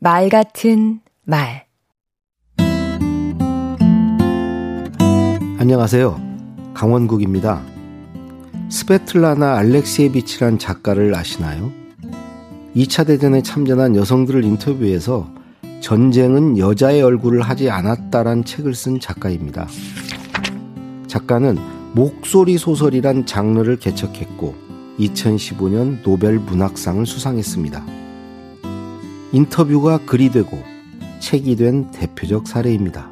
말 같은 말 안녕하세요. 강원국입니다. 스베틀라나 알렉시에비치란 작가를 아시나요? 2차 대전에 참전한 여성들을 인터뷰해서 전쟁은 여자의 얼굴을 하지 않았다란 책을 쓴 작가입니다. 작가는 목소리 소설이란 장르를 개척했고 2015년 노벨 문학상을 수상했습니다. 인터뷰가 글이 되고 책이 된 대표적 사례입니다.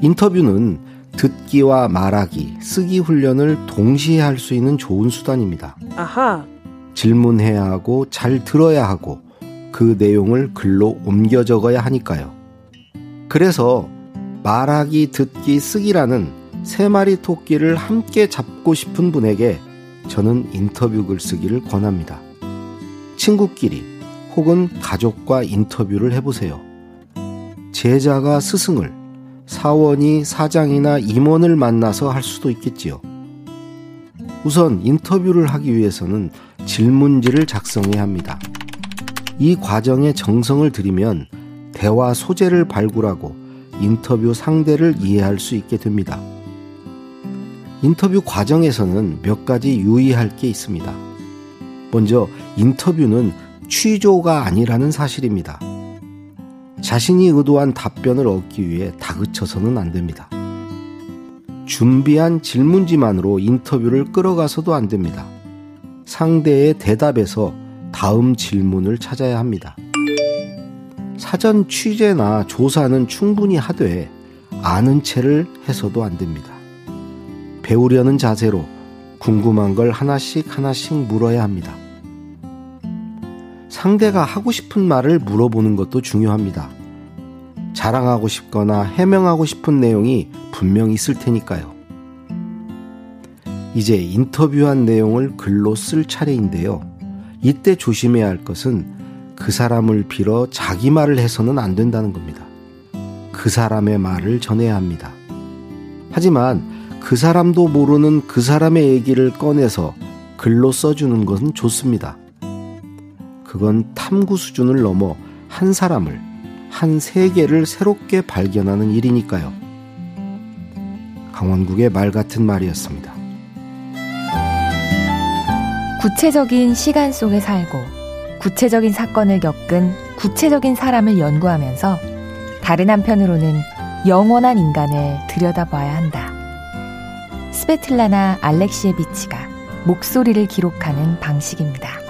인터뷰는 듣기와 말하기, 쓰기 훈련을 동시에 할 수 있는 좋은 수단입니다. 아하. 질문해야 하고 잘 들어야 하고 그 내용을 글로 옮겨 적어야 하니까요. 그래서 말하기, 듣기, 쓰기라는 세 마리 토끼를 함께 잡고 싶은 분에게 저는 인터뷰 글쓰기를 권합니다. 친구끼리 혹은 가족과 인터뷰를 해보세요. 제자가 스승을, 사원이 사장이나 임원을 만나서 할 수도 있겠지요. 우선 인터뷰를 하기 위해서는 질문지를 작성해야 합니다. 이 과정에 정성을 들이면 대화 소재를 발굴하고 인터뷰 상대를 이해할 수 있게 됩니다. 인터뷰 과정에서는 몇 가지 유의할 게 있습니다. 먼저 인터뷰는 취조가 아니라는 사실입니다. 자신이 의도한 답변을 얻기 위해 다그쳐서는 안 됩니다. 준비한 질문지만으로 인터뷰를 끌어가서도 안 됩니다. 상대의 대답에서 다음 질문을 찾아야 합니다. 사전 취재나 조사는 충분히 하되 아는 채를 해서도 안 됩니다. 배우려는 자세로 궁금한 걸 하나씩 하나씩 물어야 합니다. 상대가 하고 싶은 말을 물어보는 것도 중요합니다. 자랑하고 싶거나 해명하고 싶은 내용이 분명 있을 테니까요. 이제 인터뷰한 내용을 글로 쓸 차례인데요. 이때 조심해야 할 것은 그 사람을 빌어 자기 말을 해서는 안 된다는 겁니다. 그 사람의 말을 전해야 합니다. 하지만 그 사람도 모르는 그 사람의 얘기를 꺼내서 글로 써주는 것은 좋습니다. 그건 탐구 수준을 넘어 한 사람을, 한 세계를 새롭게 발견하는 일이니까요. 강원국의 말 같은 말이었습니다. 구체적인 시간 속에 살고 구체적인 사건을 겪은 구체적인 사람을 연구하면서 다른 한편으로는 영원한 인간을 들여다봐야 한다. 스베틀라나 알렉시에비치가 목소리를 기록하는 방식입니다.